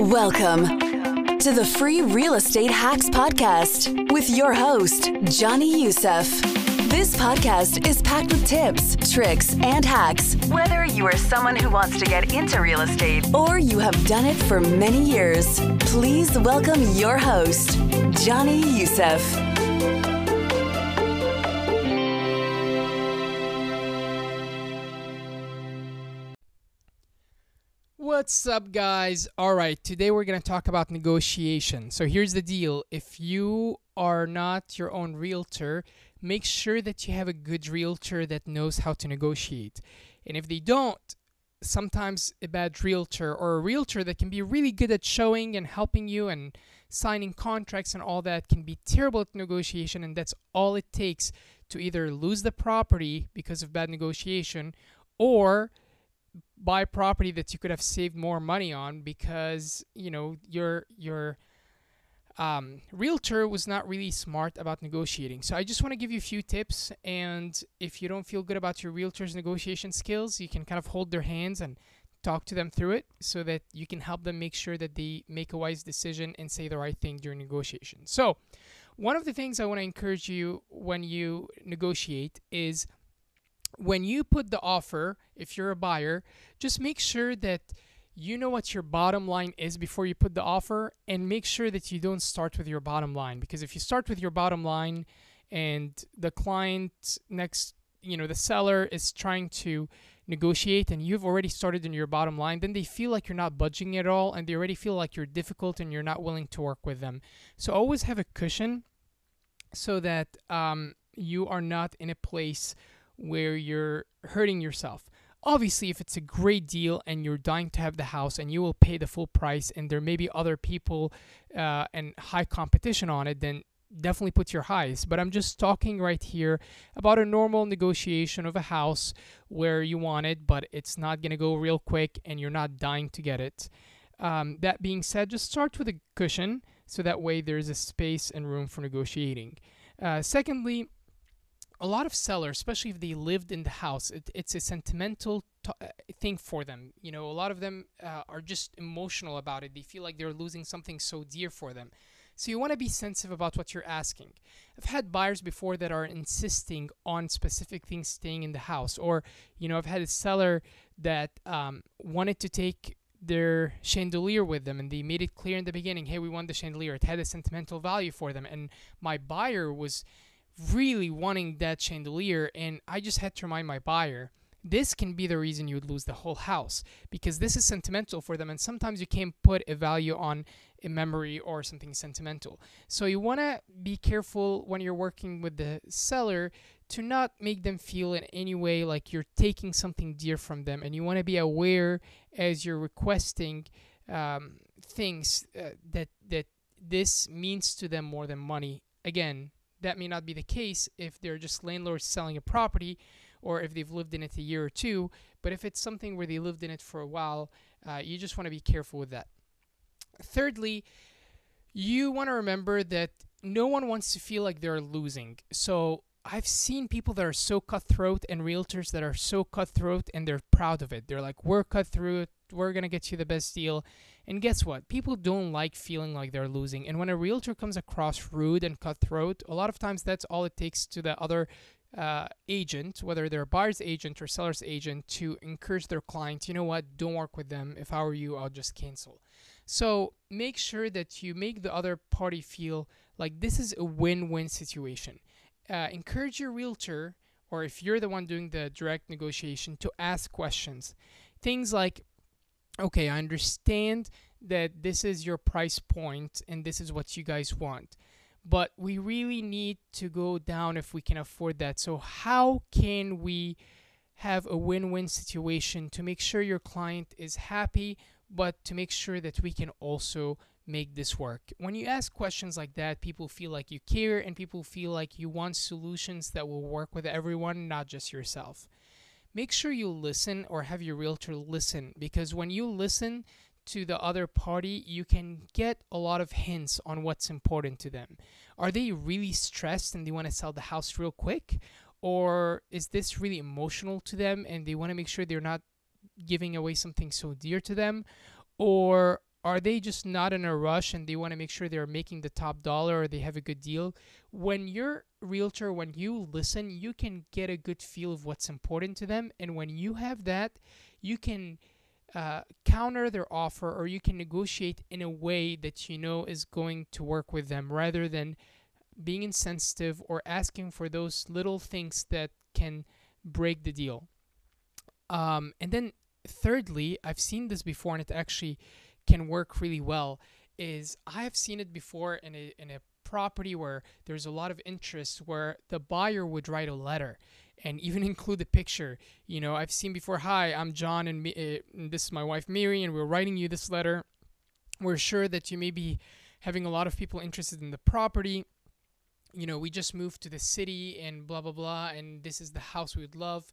Welcome to the Free Real Estate Hacks Podcast with your host, Johnny Youssef. This podcast is packed with tips, tricks, and hacks. Whether you are someone who wants to get into real estate or you have done it for many years, please welcome your host, Johnny Youssef. What's up, guys? All right, today we're going to talk about negotiation. So, here's the deal if you are not your own realtor, make sure that you have a good realtor that knows how to negotiate. And if they don't, sometimes a bad realtor or a realtor that can be really good at showing and helping you and signing contracts and all that can be terrible at negotiation, and that's all it takes to either lose the property because of bad negotiation or buy property that you could have saved more money on because you know your your um, realtor was not really smart about negotiating. So I just want to give you a few tips, and if you don't feel good about your realtor's negotiation skills, you can kind of hold their hands and talk to them through it, so that you can help them make sure that they make a wise decision and say the right thing during negotiation. So one of the things I want to encourage you when you negotiate is when you put the offer, if you're a buyer, just make sure that you know what your bottom line is before you put the offer and make sure that you don't start with your bottom line. Because if you start with your bottom line and the client next you know the seller is trying to negotiate and you've already started in your bottom line then they feel like you're not budging at all and they already feel like you're difficult and you're not willing to work with them. So always have a cushion so that um, you are not in a place where you're hurting yourself. Obviously, if it's a great deal and you're dying to have the house and you will pay the full price and there may be other people uh, and high competition on it, then definitely put your highest. But I'm just talking right here about a normal negotiation of a house where you want it, but it's not going to go real quick and you're not dying to get it. Um, that being said, just start with a cushion so that way there's a space and room for negotiating. Uh, secondly, a lot of sellers, especially if they lived in the house, it, it's a sentimental uh, thing for them. You know, a lot of them uh, are just emotional about it. They feel like they're losing something so dear for them. So you want to be sensitive about what you're asking. I've had buyers before that are insisting on specific things staying in the house, or you know, I've had a seller that um, wanted to take their chandelier with them and they made it clear in the beginning hey we want the chandelier it had a sentimental value for them and my buyer was really wanting that chandelier and I just had to remind my buyer this can be the reason you would lose the whole house because this is sentimental for them and sometimes you can't put a value on a memory or something sentimental. So you want to be careful when you're working with the seller to not make them feel in any way like you're taking something dear from them and you want to be aware as you're requesting um, things uh, that that this means to them more than money. Again, that may not be the case if they're just landlords selling a property or if they've lived in it a year or two. But if it's something where they lived in it for a while, uh, you just want to be careful with that. Thirdly, you want to remember that no one wants to feel like they're losing. So I've seen people that are so cutthroat and realtors that are so cutthroat and they're proud of it. They're like, we're cutthroat, we're going to get you the best deal. And guess what? People don't like feeling like they're losing. And when a realtor comes across rude and cutthroat, a lot of times that's all it takes to the other uh, agent, whether they're a buyer's agent or seller's agent, to encourage their client, you know what, don't work with them. If I were you, I'll just cancel. So make sure that you make the other party feel like this is a win win situation. Uh, encourage your realtor, or if you're the one doing the direct negotiation, to ask questions. Things like, okay, I understand that this is your price point and this is what you guys want. But we really need to go down if we can afford that. So, how can we have a win win situation to make sure your client is happy, but to make sure that we can also make this work? When you ask questions like that, people feel like you care and people feel like you want solutions that will work with everyone, not just yourself make sure you listen or have your realtor listen because when you listen to the other party, you can get a lot of hints on what's important to them. Are they really stressed and they want to sell the house real quick? Or is this really emotional to them and they want to make sure they're not giving away something so dear to them? Or are they just not in a rush and they want to make sure they're making the top dollar or they have a good deal? When you're realtor, when you listen, you can get a good feel of what's important to them. And when you have that, you can uh, counter their offer or you can negotiate in a way that you know is going to work with them rather than being insensitive or asking for those little things that can break the deal. Um, and then, thirdly, I've seen this before and it actually can work really well. Is I have seen it before in a, in a property where there's a lot of interest where the buyer would write a letter and even include a picture. You know, I've seen before, hi, I'm John and, me, uh, and this is my wife Mary and we're writing you this letter. We're sure that you may be having a lot of people interested in the property you know, we just moved to the city and blah blah blah, and this is the house we would love.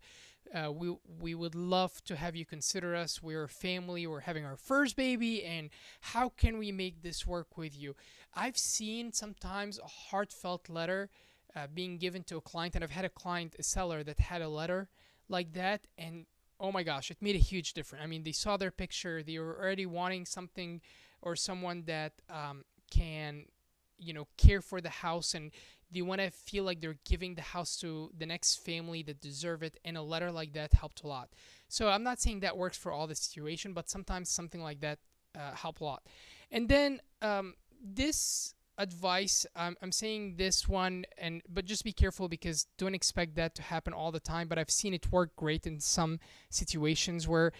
Uh, we we would love to have you consider us. We're a family. We're having our first baby, and how can we make this work with you? I've seen sometimes a heartfelt letter uh, being given to a client, and I've had a client, a seller, that had a letter like that, and oh my gosh, it made a huge difference. I mean, they saw their picture, they were already wanting something or someone that um, can you know care for the house and they want to feel like they're giving the house to the next family that deserve it and a letter like that helped a lot. So i'm not saying that works for all the situation but sometimes something like that uh, help a lot. And then um, this advice um, i'm saying this one and but just be careful because don't expect that to happen all the time but i've seen it work great in some situations where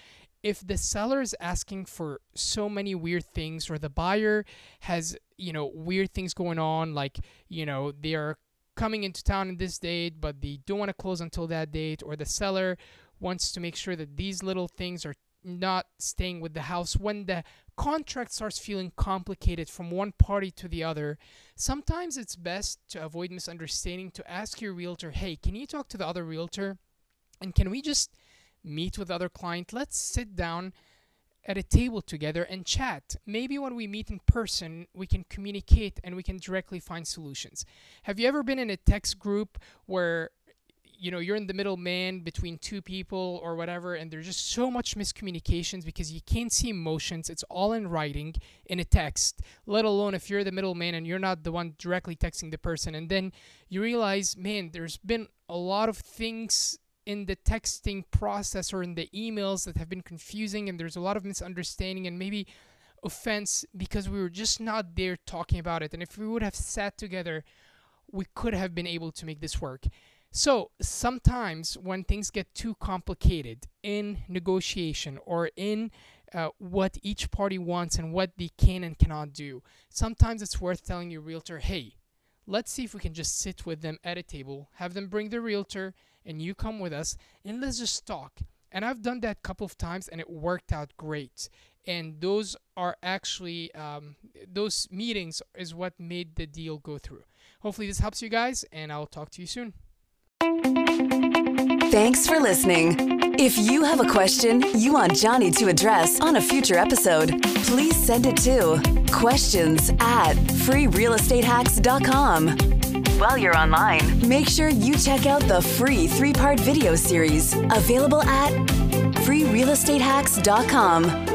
if the seller is asking for so many weird things or the buyer has you know weird things going on like you know they are coming into town in this date but they don't want to close until that date or the seller wants to make sure that these little things are not staying with the house when the contract starts feeling complicated from one party to the other sometimes it's best to avoid misunderstanding to ask your realtor hey can you talk to the other realtor? And can we just meet with other client let's sit down at a table together and chat. Maybe when we meet in person we can communicate and we can directly find solutions. Have you ever been in a text group where you know you're in the middle man between two people or whatever and there's just so much miscommunications because you can't see emotions it's all in writing in a text let alone if you're the middleman and you're not the one directly texting the person. And then you realize man there's been a lot of things in the texting process or in the emails that have been confusing and there's a lot of misunderstanding and maybe offense because we were just not there talking about it. And if we would have sat together we could have been able to make this work. So sometimes when things get too complicated in negotiation or in uh, what each party wants and what they can and cannot do sometimes it's worth telling your realtor hey let's see if we can just sit with them at a table have them bring the realtor and you come with us and let's just talk. And I've done that a couple of times and it worked out great. And those are actually, um, those meetings is what made the deal go through. Hopefully, this helps you guys, and I'll talk to you soon. Thanks for listening. If you have a question you want Johnny to address on a future episode, please send it to questions at freerealestatehacks.com. While you're online, make sure you check out the free three part video series available at freerealestatehacks.com.